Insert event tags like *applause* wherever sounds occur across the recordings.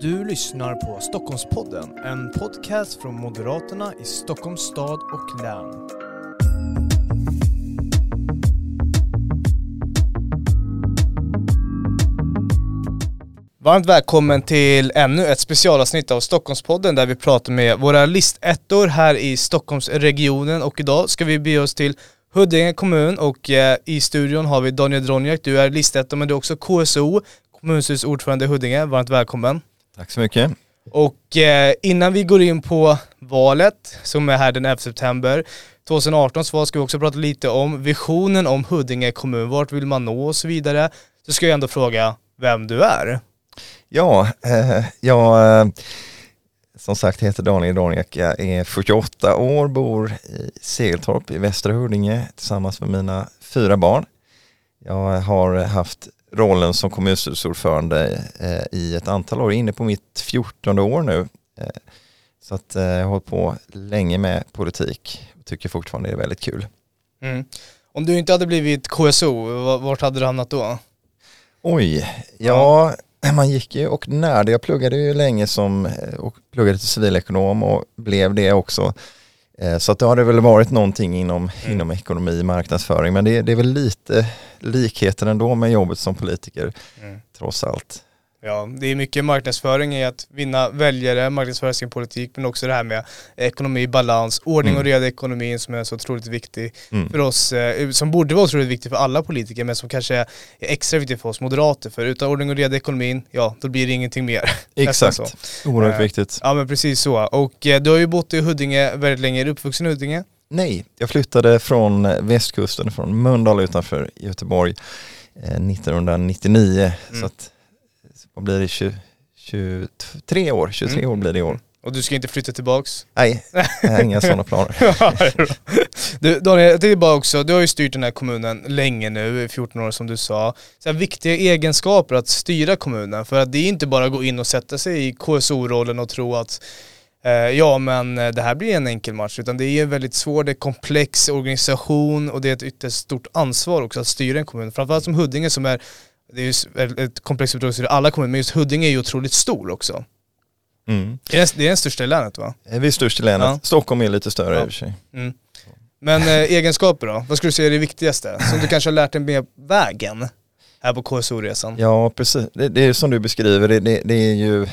Du lyssnar på Stockholmspodden, en podcast från Moderaterna i Stockholms stad och län. Varmt välkommen till ännu ett specialavsnitt av Stockholmspodden där vi pratar med våra listettor här i Stockholmsregionen och idag ska vi bege oss till Huddinge kommun och eh, i studion har vi Daniel Dronjak, du är listettor men du är också KSO, kommunstyrelseordförande i Huddinge. Varmt välkommen. Tack så mycket. Och eh, innan vi går in på valet som är här den 11 september 2018 så ska vi också prata lite om visionen om Huddinge kommun, vart vill man nå och så vidare. Så ska jag ändå fråga vem du är. Ja, eh, jag eh, som sagt heter Daniel Daniak, jag är 48 år, bor i Segeltorp i Västra Huddinge tillsammans med mina fyra barn. Jag har haft rollen som kommunstyrelseordförande eh, i ett antal år, inne på mitt 14 år nu. Eh, så att eh, jag har hållit på länge med politik och tycker fortfarande det är väldigt kul. Mm. Om du inte hade blivit KSO, vart hade du hamnat då? Oj, ja, ja. man gick ju och närde. Jag pluggade ju länge som och pluggade till civilekonom och blev det också. Så att det har det väl varit någonting inom, mm. inom ekonomi, marknadsföring, men det, det är väl lite likheter ändå med jobbet som politiker, mm. trots allt. Ja, det är mycket marknadsföring i att vinna väljare, marknadsföra sin politik, men också det här med ekonomi, balans, ordning mm. och reda i ekonomin som är så otroligt viktig mm. för oss, eh, som borde vara otroligt viktig för alla politiker, men som kanske är extra viktig för oss moderater, för utan ordning och reda i ekonomin, ja, då blir det ingenting mer. *laughs* Exakt, oerhört eh, viktigt. Ja, men precis så. Och eh, du har ju bott i Huddinge väldigt länge, är du uppvuxen i Huddinge? Nej, jag flyttade från västkusten, från Mölndal utanför Göteborg 1999. Mm. Så att, vad blir det, 20, 23 år, 23 mm. år blir det i år. Och du ska inte flytta tillbaks? Nej, jag har inga *laughs* sådana planer. du, Daniel, jag tänkte bara också, du har ju styrt den här kommunen länge nu, 14 år som du sa. Så viktiga egenskaper att styra kommunen, för att det är inte bara att gå in och sätta sig i KSO-rollen och tro att Eh, ja men eh, det här blir en enkel match, utan det är en väldigt svår, det är komplex organisation och det är ett ytterst stort ansvar också att styra en kommun. Framförallt som Huddinge som är, det är ju ett komplext uppdrag styra alla kommuner, men just Huddinge är ju otroligt stor också. Mm. Det, är, det är den största i länet va? Vi är störst i länet, ja. Stockholm är lite större ja. i och för sig. Mm. Men eh, egenskaper då? Vad skulle du säga är det viktigaste? Som du kanske har lärt dig med vägen? Här på KSO-resan? Ja precis, det, det är som du beskriver, det, det, det är ju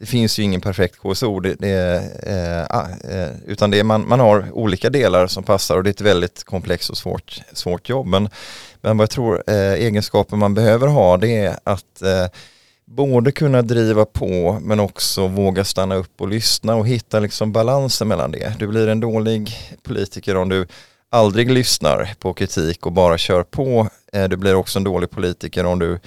det finns ju ingen perfekt KSO, det, det eh, ah, eh, utan det man, man har olika delar som passar och det är ett väldigt komplext och svårt, svårt jobb. Men, men vad jag tror eh, egenskapen man behöver ha det är att eh, både kunna driva på men också våga stanna upp och lyssna och hitta liksom balansen mellan det. Du blir en dålig politiker om du aldrig lyssnar på kritik och bara kör på. Eh, du blir också en dålig politiker om du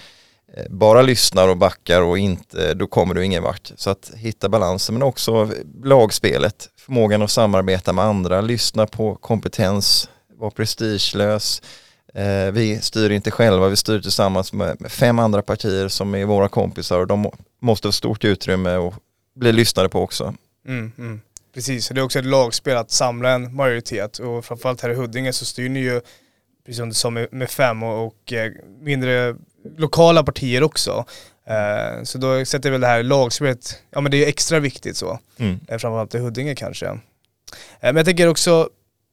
Eh, bara lyssnar och backar och inte, eh, då kommer du ingen vart. Så att hitta balansen men också lagspelet, förmågan att samarbeta med andra, lyssna på kompetens, vara prestigelös. Eh, vi styr inte själva, vi styr tillsammans med fem andra partier som är våra kompisar och de måste ha stort utrymme och bli lyssnade på också. Mm, mm. Precis, det är också ett lagspel att samla en majoritet och framförallt här i Huddinge så styr ni ju, precis som du sa, med, med fem och, och eh, mindre lokala partier också. Eh, så då sätter väl det här lagspelet, ja men det är extra viktigt så. Mm. Eh, framförallt i Huddinge kanske. Eh, men jag tänker också,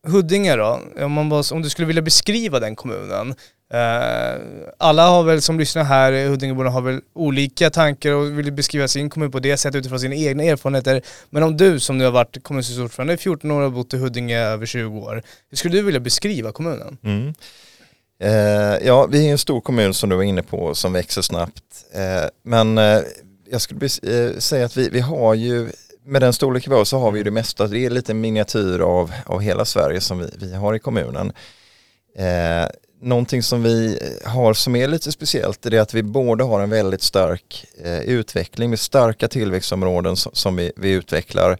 Huddinge då, om, man bara, om du skulle vilja beskriva den kommunen. Eh, alla har väl som lyssnar här, Huddingeborna har väl olika tankar och vill beskriva sin kommun på det sättet utifrån sina egna erfarenheter. Men om du som nu har varit kommunstyrelseordförande i 14 år och bott i Huddinge över 20 år, hur skulle du vilja beskriva kommunen? Mm. Eh, ja, vi är en stor kommun som du var inne på som växer snabbt. Eh, men eh, jag skulle eh, säga att vi, vi har ju, med den storlek vi har så har vi ju det mesta. Det är lite miniatyr av, av hela Sverige som vi, vi har i kommunen. Eh, Någonting som vi har som är lite speciellt är det att vi både har en väldigt stark eh, utveckling med starka tillväxtområden som, som vi, vi utvecklar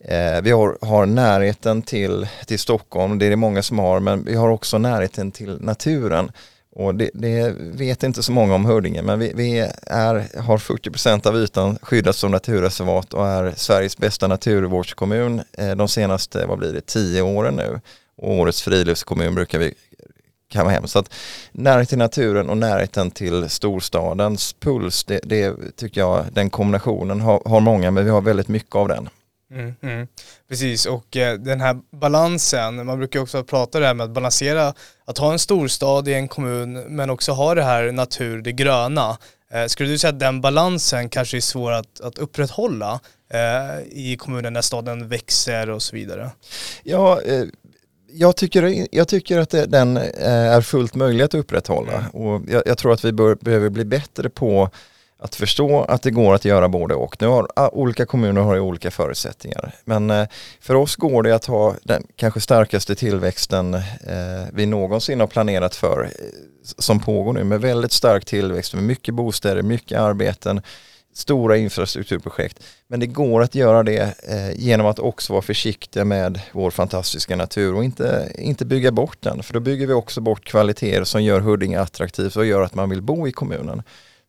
Eh, vi har, har, närheten till, till Stockholm, det är det många som har, men vi har också närheten till naturen. Och det, det vet inte så många om Huddinge, men vi, vi är, har 40% av ytan skyddat som naturreservat och är Sveriges bästa naturvårdskommun eh, de senaste, vad blir det, tio åren nu. Och årets friluftskommun brukar vi kamma hem. Så att närhet till naturen och närheten till storstadens puls, det, det tycker jag den kombinationen har, har många men vi har väldigt mycket av den. Mm, mm. Precis, och eh, den här balansen, man brukar också prata det här med att balansera, att ha en storstad i en kommun men också ha det här natur, det gröna. Eh, skulle du säga att den balansen kanske är svår att, att upprätthålla eh, i kommunen när staden växer och så vidare? Ja, eh, jag tycker, jag tycker att det, den eh, är fullt möjlig att upprätthålla mm. och jag, jag, tror att vi bör, behöver bli bättre på att förstå att det går att göra både och. Nu har olika kommuner har olika förutsättningar. Men eh, för oss går det att ha den kanske starkaste tillväxten eh, vi någonsin har planerat för som pågår nu med väldigt stark tillväxt med mycket bostäder, mycket arbeten, stora infrastrukturprojekt. Men det går att göra det eh, genom att också vara försiktiga med vår fantastiska natur och inte, inte bygga bort den. För då bygger vi också bort kvaliteter som gör Huddinge attraktivt och gör att man vill bo i kommunen.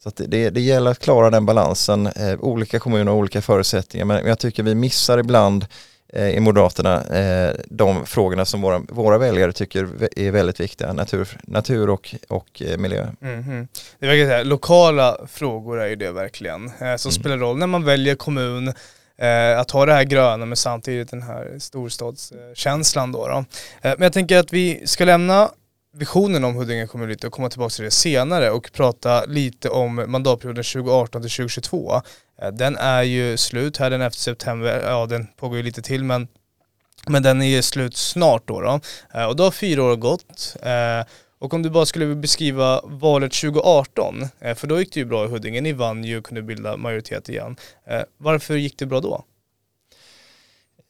Så det, det gäller att klara den balansen. Eh, olika kommuner har olika förutsättningar men jag tycker vi missar ibland i Moderaterna eh, de frågorna som våra, våra väljare tycker är väldigt viktiga, natur, natur och, och eh, miljö. Mm -hmm. Det verkar säga, lokala frågor är ju det verkligen, eh, som mm. spelar roll när man väljer kommun, eh, att ha det här gröna men samtidigt den här storstadskänslan då. då. men jag tänker att vi ska lämna visionen om Huddinge kommun lite och komma tillbaka till det senare och prata lite om mandatperioden 2018 till 2022. Eh, den är ju slut här den efter september, ja den pågår ju lite till men, men den är ju slut snart då. då. Eh, och då har fyra år gått. Eh, och om du bara skulle beskriva valet 2018, för då gick det ju bra i Huddinge, ni vann ju och kunde bilda majoritet igen. Varför gick det bra då?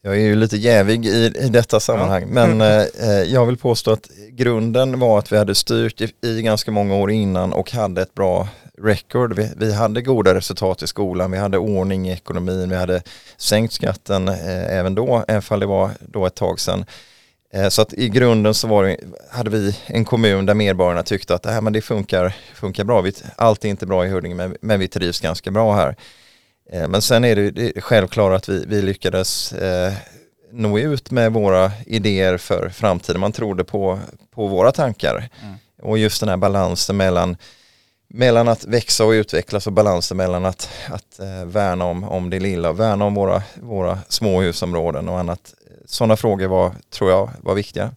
Jag är ju lite jävig i, i detta sammanhang ja. men *laughs* eh, eh, jag vill påstå att grunden var att vi hade styrt i, i ganska många år innan och hade ett bra record. Vi, vi, hade goda resultat i skolan, vi hade ordning i ekonomin, vi hade sänkt skatten eh, även då, även fall det var då ett tag sedan. Eh, så att i grunden så det, hade vi en kommun där medborgarna tyckte att det här men det funkar, funkar bra. Vi, allt är inte bra i Huddinge men, men vi trivs ganska bra här. Eh, men sen är det, det självklart att vi, vi lyckades eh, nå ut med våra idéer för framtiden. Man trodde på, på våra tankar. Mm. Och just den här balansen mellan, mellan att växa och utvecklas och balansen mellan att, att eh, värna om, om det lilla och värna om våra, våra småhusområden och annat. Sådana frågor var, tror jag, var viktiga.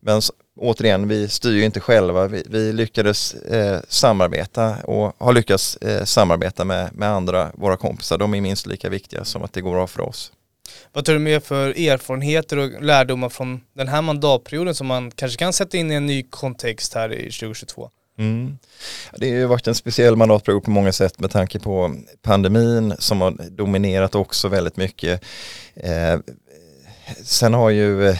Men återigen, vi styr ju inte själva. Vi, vi lyckades eh, samarbeta och har lyckats eh, samarbeta med, med andra, våra kompisar. De är minst lika viktiga som att det går bra för oss. Vad tar du med för erfarenheter och lärdomar från den här mandatperioden som man kanske kan sätta in i en ny kontext här i 2022? Mm. Det har ju varit en speciell mandatperiod på många sätt med tanke på pandemin som har dominerat också väldigt mycket. Eh, sen har ju eh,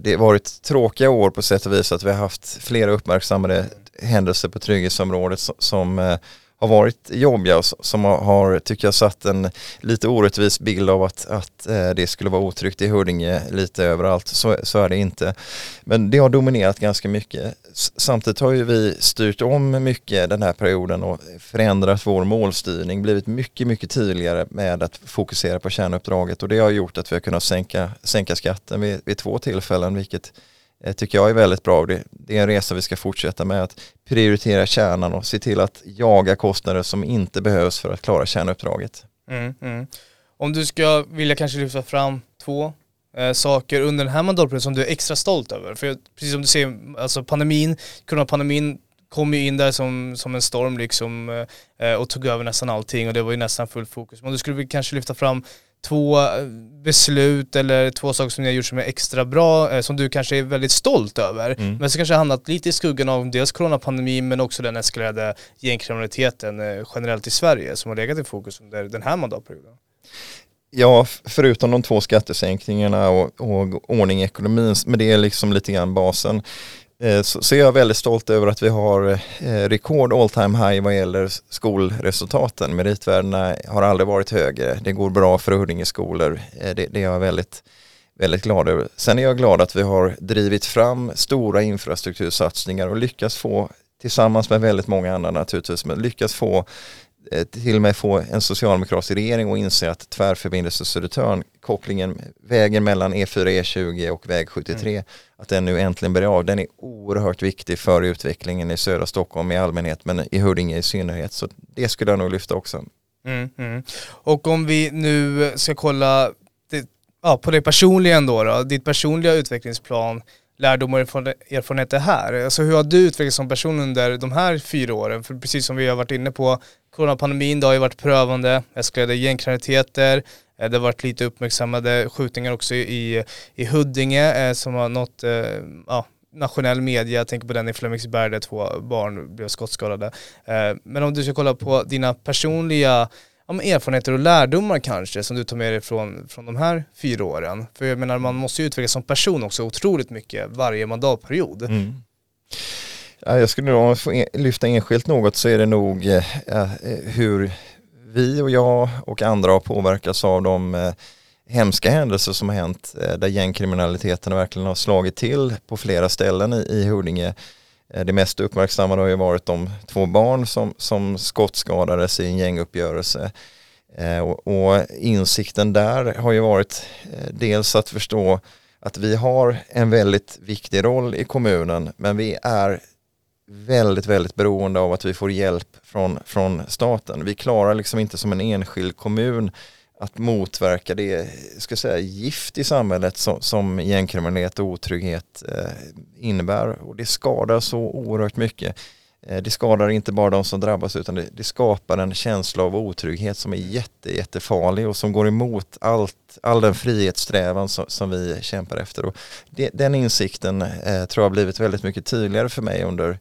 det varit tråkiga år på sätt och vis att vi har haft flera uppmärksammade händelser på trygghetsområdet som, som eh, har varit jobbiga och som har, tycker jag, satt en lite orättvis bild av att, att eh, det skulle vara otryggt i Huddinge lite överallt. Så, så är det inte. Men det har dominerat ganska mycket. Samtidigt har ju vi styrt om mycket den här perioden och förändrat vår målstyrning, blivit mycket, mycket tydligare med att fokusera på kärnuppdraget och det har gjort att vi har kunnat sänka, sänka skatten vid, vid två tillfällen, vilket Eh, tycker jag är väldigt bra. Det, det är en resa vi ska fortsätta med att prioritera kärnan och se till att jaga kostnader som inte behövs för att klara kärnuppdraget. Mm, mm. Om du ska vilja kanske lyfta fram två eh, saker under den här mandatperioden som du är extra stolt över. För precis som du säger, alltså pandemin, coronapandemin kom ju in där som, som en storm liksom eh, eh och tog över nästan allting och det var ju nästan fullt fokus. Men om du skulle kanske lyfta fram två eh, beslut eller två saker som ni har gjort som är extra bra, eh, som du kanske är väldigt stolt över, mm. men som kanske har hamnat lite i skuggan av dels coronapandemin men också den eskalerade gängkriminaliteten eh, generellt i Sverige som har legat i fokus under den här mandatperioden? Ja, förutom de två skattesänkningarna och, och ordning i ekonomin, men det är liksom lite grann basen. Eh, så, är jag väldigt stolt över att vi har eh, rekord all time high vad gäller skolresultaten. Meritvärdena har aldrig varit högre. Det går bra för Huddinge skolor. Eh, det, det är jag väldigt, väldigt glad över. Sen är jag glad att vi har drivit fram stora infrastruktursatsningar och lyckats få, tillsammans med väldigt många andra naturligtvis, men lyckats få till och med få en socialdemokratisk regering och inse att tvärförbindelse Södertörn, kopplingen, vägen mellan E4, E20 och väg 73, mm. att den nu äntligen blir av. Den är oerhört viktig för utvecklingen i södra Stockholm i allmänhet men i Huddinge i synnerhet. Så det skulle jag nog lyfta också. Mm, mm. Och om vi nu ska kolla det, ja, på det personliga ändå då, ditt personliga utvecklingsplan lärdomar och erfarenheter här? Alltså hur har du utvecklats som person under de här fyra åren? För precis som vi har varit inne på, coronapandemin, det har ju varit prövande, eskalerade gängkriminaliteter, eh, det har varit lite uppmärksammade skjutningar också i, i Huddinge eh, som har nått eh, ja, nationell media, jag tänker på den i Flemingsberg där två barn blev skottskadade. Men om du ska kolla på dina personliga ja, erfarenheter och lärdomar kanske som du tar med dig från, från de här fyra åren? För jag menar man måste ju utvecklas som person också otroligt mycket varje mandatperiod. Mm. Jag skulle nog få lyfta enskilt något så är det nog eh, eh, hur vi och jag och andra har påverkats av de eh, hemska händelser som har hänt eh, där gängkriminaliteten verkligen har slagit till på flera ställen i, i Huddinge. Eh, det mest uppmärksammade har ju varit de två barn som, som skottskadades i en gänguppgörelse. Eh, och, och, insikten där har ju varit dels att förstå att vi har en väldigt viktig roll i kommunen men vi är väldigt, väldigt beroende av att vi får hjälp från, från staten. Vi klarar liksom inte som en enskild kommun att motverka det ska säga, gift i samhället som, som gängkriminalitet och otrygghet eh, innebär. Och det skadar så oerhört mycket. Eh, det skadar inte bara de som drabbas utan det, det, skapar en känsla av otrygghet som är jätte, jättefarlig och som går emot allt, all den frihetssträvan som, som vi kämpar efter. Och det, den insikten eh, tror jag har blivit väldigt mycket tydligare för mig under,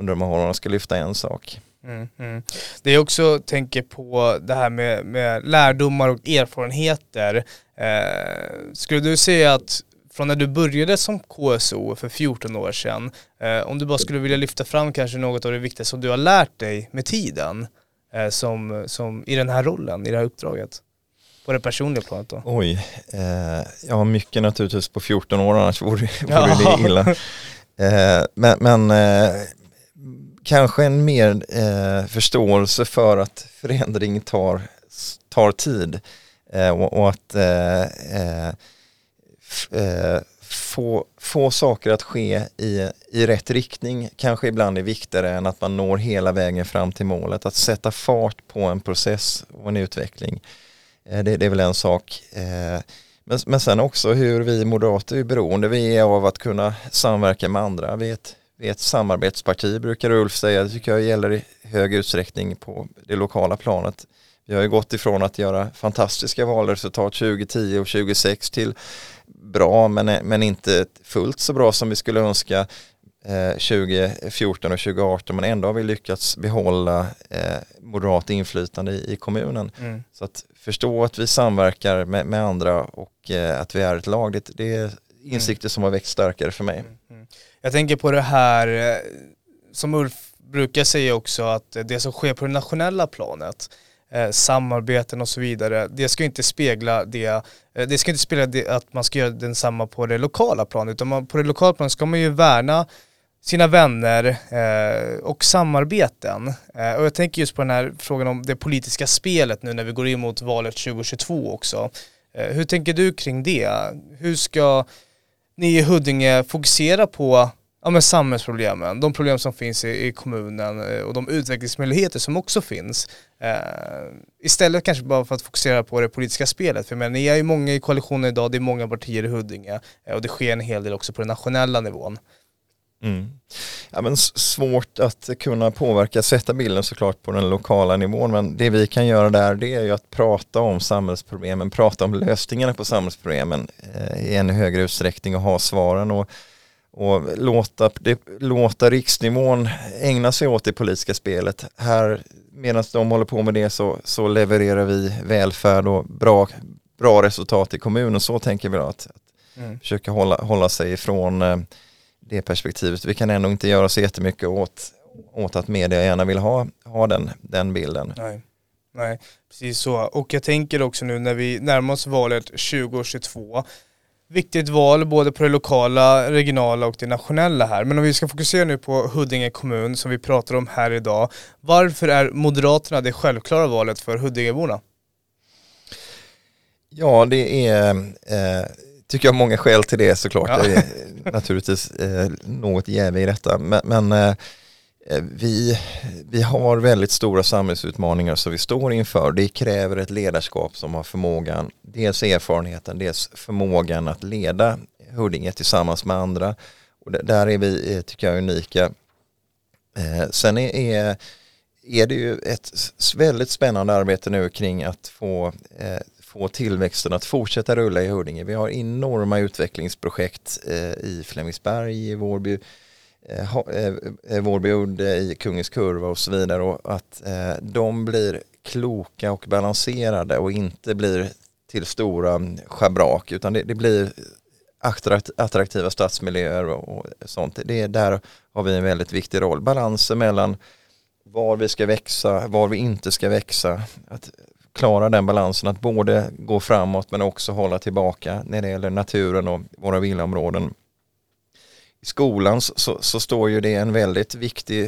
här åren. Jag ska lyfta en sak. Mm, mm. Det jag också tänker på det här med, med lärdomar och erfarenheter. Eh, skulle du säga att från när du började som KSO för 14 år sedan, eh, om du bara skulle vilja lyfta fram kanske något av det viktigaste som du har lärt dig med tiden eh, som, som i den här rollen, i det här uppdraget? På det personliga planet då? Oj, eh, ja mycket naturligtvis på 14 år annars vore, vore det illa. *laughs* Eh, men, men eh, kanske en mer eh, förståelse för att förändring tar, tar tid eh, och, och, att eh, eh, eh, få, få saker att ske i, i rätt riktning kanske ibland är viktigare än att man når hela vägen fram till målet. Att sätta fart på en process och en utveckling. Eh, det, det, är väl en sak. Eh. Men, men sen också hur vi moderater är beroende vi är av att kunna samverka med andra. Vi är ett vi är ett samarbetsparti brukar Ulf säga. Det tycker jag gäller i hög utsträckning på det lokala planet. Vi har ju gått ifrån att göra fantastiska valresultat 2010 och 2006 till bra men, men inte fullt så bra som vi skulle önska eh, 2014 och 2018 men ändå har vi lyckats behålla eh, moderat inflytande i, i kommunen. Mm. Så att förstå att vi samverkar med, med andra och eh, att vi är ett lag, det, det är insikter mm. som har växt starkare för mig. Mm. Jag tänker på det här eh, som Ulf brukar säga också att det som sker på det nationella planet eh, samarbeten och så vidare, det ska inte spegla det, eh, det ska inte spegla det att man ska göra densamma på det lokala planet, utan man, på det lokala planet ska man ju värna sina vänner eh, och samarbeten. Eh, och jag tänker just på den här frågan om det politiska spelet nu när vi går in mot valet 2022 också. Eh, hur tänker du kring det? Hur ska ni i Huddinge fokuserar på ja, men samhällsproblemen, de problem som finns i, i kommunen eh, och de utvecklingsmöjligheter som också finns. Eh, istället kanske bara för att fokusera på det politiska spelet. För menar, ni är ju många i koalitionen idag, det är många partier i Huddinge eh, och det sker en hel del också på den nationella nivån. Mm. Ja, men svårt att kunna påverka, sätta bilden såklart på den lokala nivån men det vi kan göra där det är ju att prata om samhällsproblemen, prata om lösningarna på samhällsproblemen eh, i ännu högre utsträckning och ha svaren och, och låta, det, låta riksnivån ägna sig åt det politiska spelet. Här medan de håller på med det så, så levererar vi välfärd och bra, bra resultat i kommunen. Så tänker vi då att, att mm. försöka hålla, hålla sig ifrån eh, det perspektivet. Vi kan ändå inte göra så jättemycket åt, åt att media gärna vill ha, ha den, den bilden. Nej. Nej, precis så. Och jag tänker också nu när vi närmar oss valet 2022 viktigt val både på det lokala, regionala och det nationella här. Men om vi ska fokusera nu på Huddinge kommun som vi pratar om här idag. Varför är Moderaterna det självklara valet för Huddingeborna? Ja, det är, eh, tycker jag, många skäl till det såklart. Ja. Det är naturligtvis eh, något jäv i detta. Men, men eh, vi, vi har väldigt stora samhällsutmaningar som vi står inför. Det kräver ett ledarskap som har förmågan, dels erfarenheten, dels förmågan att leda Huddinge tillsammans med andra. Och där är vi, eh, tycker jag, unika. Eh, sen är, är, är det ju ett väldigt spännande arbete nu kring att få eh, få tillväxten att fortsätta rulla i Huddinge. Vi har enorma utvecklingsprojekt eh, i Flemingsberg, i Vårby, eh, eh, Vårby Udde, i Kungens Kurva och så vidare och att de blir kloka och balanserade och inte blir till stora schabrak utan det, det blir attraktiva stadsmiljöer och sånt. Det är, där har vi en väldigt viktig roll. Balansen mellan var vi ska växa, var vi inte ska växa. Att klara den balansen att både gå framåt men också hålla tillbaka när det gäller naturen och våra villaområden. I skolan så, så står ju det en väldigt viktig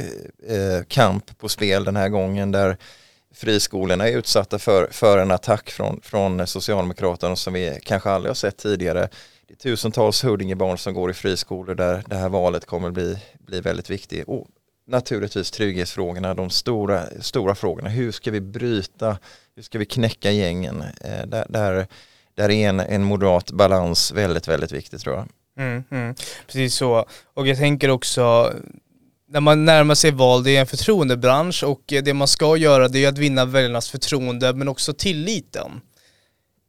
eh, kamp på spel den här gången där friskolorna är utsatta för, för en attack från, från Socialdemokraterna som vi kanske aldrig har sett tidigare. Det är tusentals Huddingebarn som går i friskolor där det här valet kommer bli, bli väldigt viktigt. Och naturligtvis trygghetsfrågorna, de stora, stora frågorna. Hur ska vi bryta hur ska vi knäcka gängen? Eh, där, där, där är en, en moderat balans väldigt, väldigt viktig tror jag. Mm, mm. Precis så. Och jag tänker också, när man närmar sig val, det är en förtroendebransch och det man ska göra det är att vinna väljarnas förtroende men också tilliten.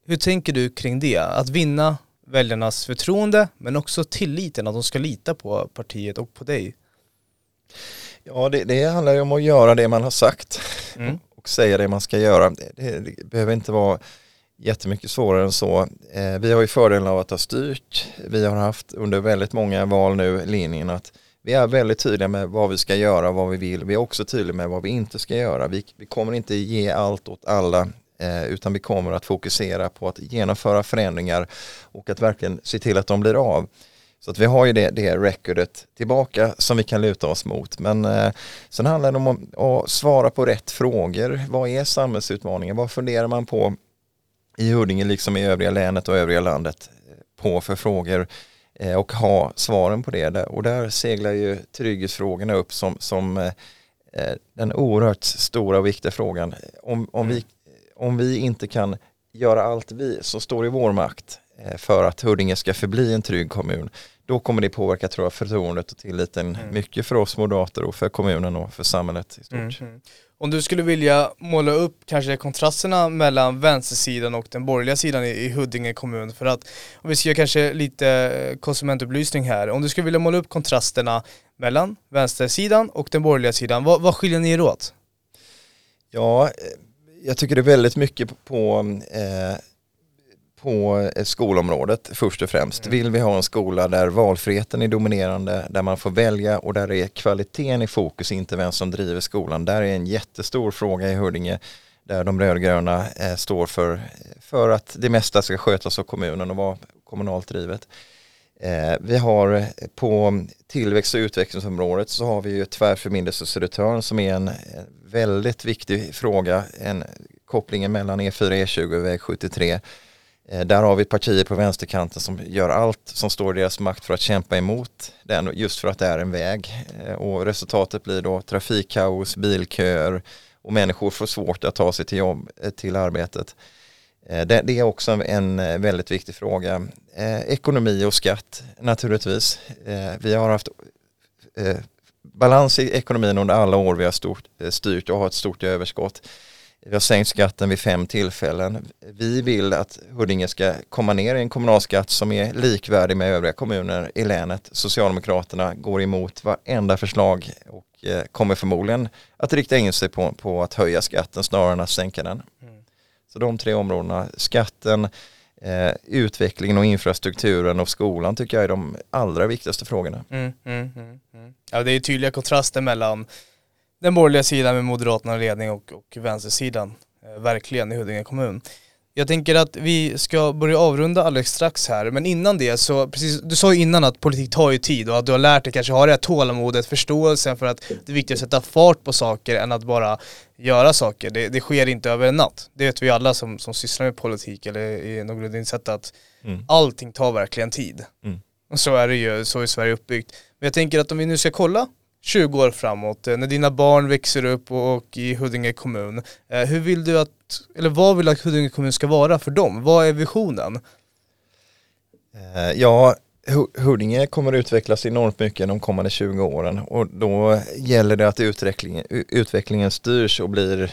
Hur tänker du kring det? Att vinna väljarnas förtroende men också tilliten, att de ska lita på partiet och på dig? Ja, det, det handlar ju om att göra det man har sagt. Mm säga det man ska göra. Det, det behöver inte vara jättemycket svårare än så. Eh, vi har ju fördelen av att ha styrt. Vi har haft under väldigt många val nu linjen att vi är väldigt tydliga med vad vi ska göra, vad vi vill. Vi är också tydliga med vad vi inte ska göra. Vi, vi kommer inte ge allt åt alla eh, utan vi kommer att fokusera på att genomföra förändringar och att verkligen se till att de blir av. Så att vi har ju det, det recordet tillbaka som vi kan luta oss mot. Men eh, sen handlar det om att, att, svara på rätt frågor. Vad är samhällsutmaningen? Vad funderar man på i Huddinge liksom i övriga länet och övriga landet eh, på för frågor eh, och ha svaren på det. Och där seglar ju trygghetsfrågorna upp som, som eh, eh, den oerhört stora och viktiga frågan. Om, om, vi, om vi inte kan göra allt vi som står i vår makt för att Huddinge ska förbli en trygg kommun. Då kommer det påverka tror jag, förtroendet och tilliten mm. mycket för oss moderater och för kommunen och för samhället i stort. Mm. Om du skulle vilja måla upp kanske kontrasterna mellan vänstersidan och den borgerliga sidan i, i Huddinge kommun för att om vi ska göra kanske lite konsumentupplysning här. Om du skulle vilja måla upp kontrasterna mellan vänstersidan och den borgerliga sidan, vad, vad skiljer ni er åt? Ja, eh, jag tycker det är väldigt mycket på eh, på skolområdet först och främst. Mm. Vill vi ha en skola där valfriheten är dominerande, där man får välja och där är kvaliteten i fokus, inte vem som driver skolan. Där är en jättestor fråga i Huddinge där de rödgröna eh, står för, för att det mesta ska skötas av kommunen och vara kommunalt drivet. Eh, vi har på tillväxt och utvecklingsområdet så har vi ju tvärförbindelse Södertörn som är en väldigt viktig fråga, en kopplingen mellan E4, E20 och väg 73 Eh, Eh, där har vi partier på vänsterkanten som gör allt som står i deras makt för att kämpa emot den just för att det är en väg. Eh, och resultatet blir då trafikkaos, bilköer och människor får svårt att ta sig till jobb, eh, till arbetet. Det, är också en väldigt viktig fråga. Ekonomi och skatt naturligtvis. Vi har haft balans i ekonomin under alla år vi har styrt och har ett stort överskott. Vi har sänkt skatten vid fem tillfällen. Vi vill att Huddinge ska komma ner i en kommunalskatt som är likvärdig med övriga kommuner i länet. Socialdemokraterna går emot varenda förslag och eh, kommer förmodligen att rikta in sig på, på att höja skatten snarare än att sänka den. Mm. Så de tre områdena, skatten, eh, utvecklingen och infrastrukturen och skolan tycker jag är de allra viktigaste frågorna. Mm, mm, mm, mm. ja, det är tydliga kontraster mellan den borgerliga sidan med Moderaterna ledning och, och vänstersidan. Eh, verkligen i Huddinge kommun. Jag tänker att vi ska börja avrunda alldeles strax här, men innan det så, precis, du sa ju innan att politik tar ju tid och att du har lärt dig kanske ha det här tålamodet, förståelsen för att det är viktigt att sätta fart på saker än att bara göra saker. Det, det sker inte över en natt. Det vet vi alla som, som sysslar med politik eller i någorlunda insatt att mm. allting tar verkligen tid. Mm. Och så är det ju, så är Sverige uppbyggt. Men jag tänker att om vi nu ska kolla 20 år framåt, eh, när dina barn växer upp och, i Huddinge kommun, eh, hur vill du att, eller vad vill du att Huddinge kommun ska vara för dem? Vad är visionen? Eh, ja, Huddinge kommer att utvecklas enormt mycket de kommande 20 åren och då gäller det att utvecklingen, utvecklingen styrs och blir,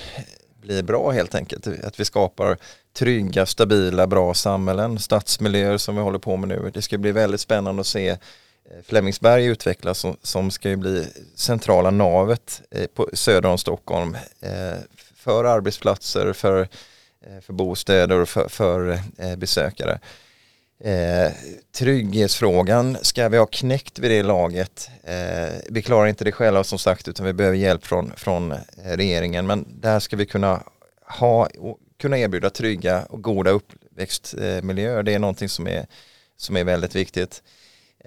blir bra helt enkelt. Att vi skapar trygga, stabila, bra samhällen, stadsmiljöer som vi håller på med nu. Det ska bli väldigt spännande att se Eh, Flemingsberg utvecklas som, som ska ju bli centrala navet eh, på söder om Stockholm eh, för arbetsplatser, för, eh, för bostäder och för, för eh, besökare. Eh, trygghetsfrågan ska vi ha knäckt vid det laget. Eh, vi klarar inte det själva som sagt utan vi behöver hjälp från, från regeringen men där ska vi kunna ha kunna erbjuda trygga och goda uppväxtmiljöer. Det är någonting som är, som är väldigt viktigt.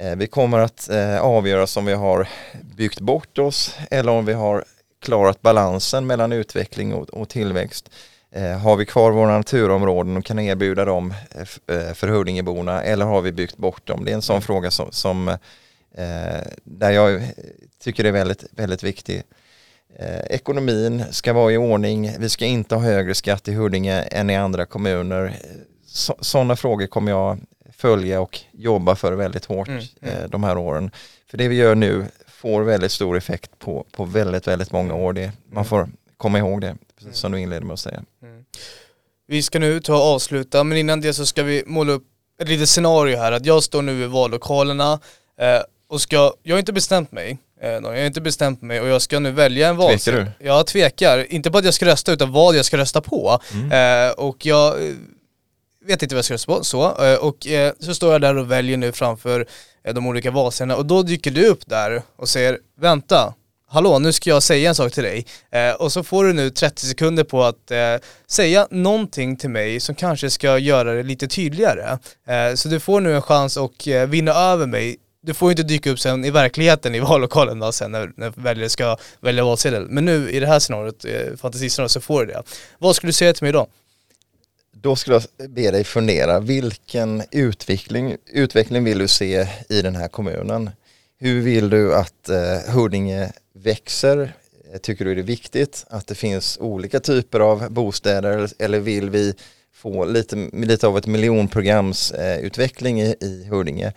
Eh, vi kommer att eh, avgöra om vi har byggt bort oss eller om vi har klarat balansen mellan utveckling och, tillväxt. Eh, har vi kvar våra naturområden och kan erbjuda dem för Huddingeborna eller har vi byggt bort dem? Det är en sån fråga som, som där jag tycker det är väldigt, väldigt viktig. Ekonomin ska vara i ordning. Vi ska inte ha högre skatt i Huddinge än i andra kommuner. Sådana frågor kommer jag följa och jobba för väldigt hårt mm, mm. Eh, de här åren. För det vi gör nu får väldigt stor effekt på, på väldigt, väldigt många år. Det, man mm. får komma ihåg det, precis som du inledde med att säga. Mm. Vi ska nu ta och avsluta, men innan det så ska vi måla upp ett litet scenario här. Att jag står nu i vallokalerna eh, och ska, jag har inte bestämt mig. Eh, jag har inte bestämt mig och jag ska nu välja en valsedel. Tvekar du? Jag tvekar, inte på att jag ska rösta utan vad jag ska rösta på. Mm. Eh, och jag vet inte vad jag ska rösta på, så. Eh, och eh, så står jag där och väljer nu framför eh, de olika valsedlarna och då dyker du upp där och säger vänta, hallå nu ska jag säga en sak till dig. och så får du nu 30 sekunder på att säga någonting till mig som kanske ska göra det lite tydligare. så du får nu en chans att vinna över mig du får ju inte dyka upp sen i verkligheten i *laughs* vallokalen då sen när, när väljare ska välja valsedel. Men nu i det här scenariot, eh, fantasiscenariot, så får du det. Vad skulle du säga till mig då? Då skulle jag be dig fundera, vilken utveckling, utveckling vill du se i den här kommunen? Hur vill du att eh, Huddinge växer? Tycker du det är viktigt att det finns olika typer av bostäder eller vill vi få lite, lite av ett miljonprogramsutveckling eh, i, i Huddinge?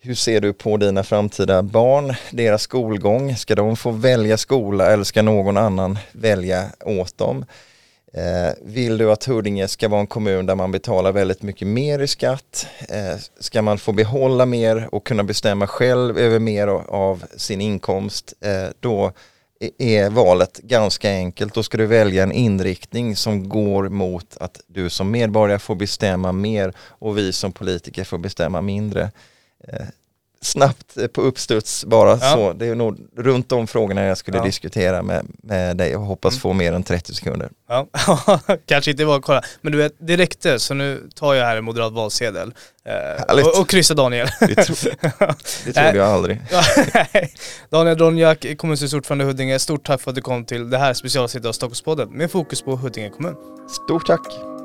Hur ser du på dina framtida barn, deras skolgång? Ska de få välja skola eller ska någon annan välja åt dem? Eh, vill du att Huddinge ska vara en kommun där man betalar väldigt mycket mer i skatt? Eh, ska man få behålla mer och kunna bestämma själv över mer av sin inkomst? Eh, då är valet ganska enkelt. Då ska du välja en inriktning som går mot att du som medborgare får bestämma mer och vi som politiker får bestämma mindre. Eh, Eh, snabbt på uppstuds bara ja. så. Det är nog runt de frågorna jag skulle ja. diskutera med, med dig och hoppas mm. få mer än 30 sekunder. Ja, *laughs* kanske inte bara kolla. Men du vet, det räckte så nu tar jag här en moderat valsedel. Eh, och, och kryssa Daniel. *laughs* Det, tro, det trodde jag aldrig. *laughs* Daniel Dronjak, kommunstyrelsens ordförande i Huddinge, stort tack för att du kom till det här specialavsnittet av Stockholmspodden med fokus på Huddinge kommun. Stort tack.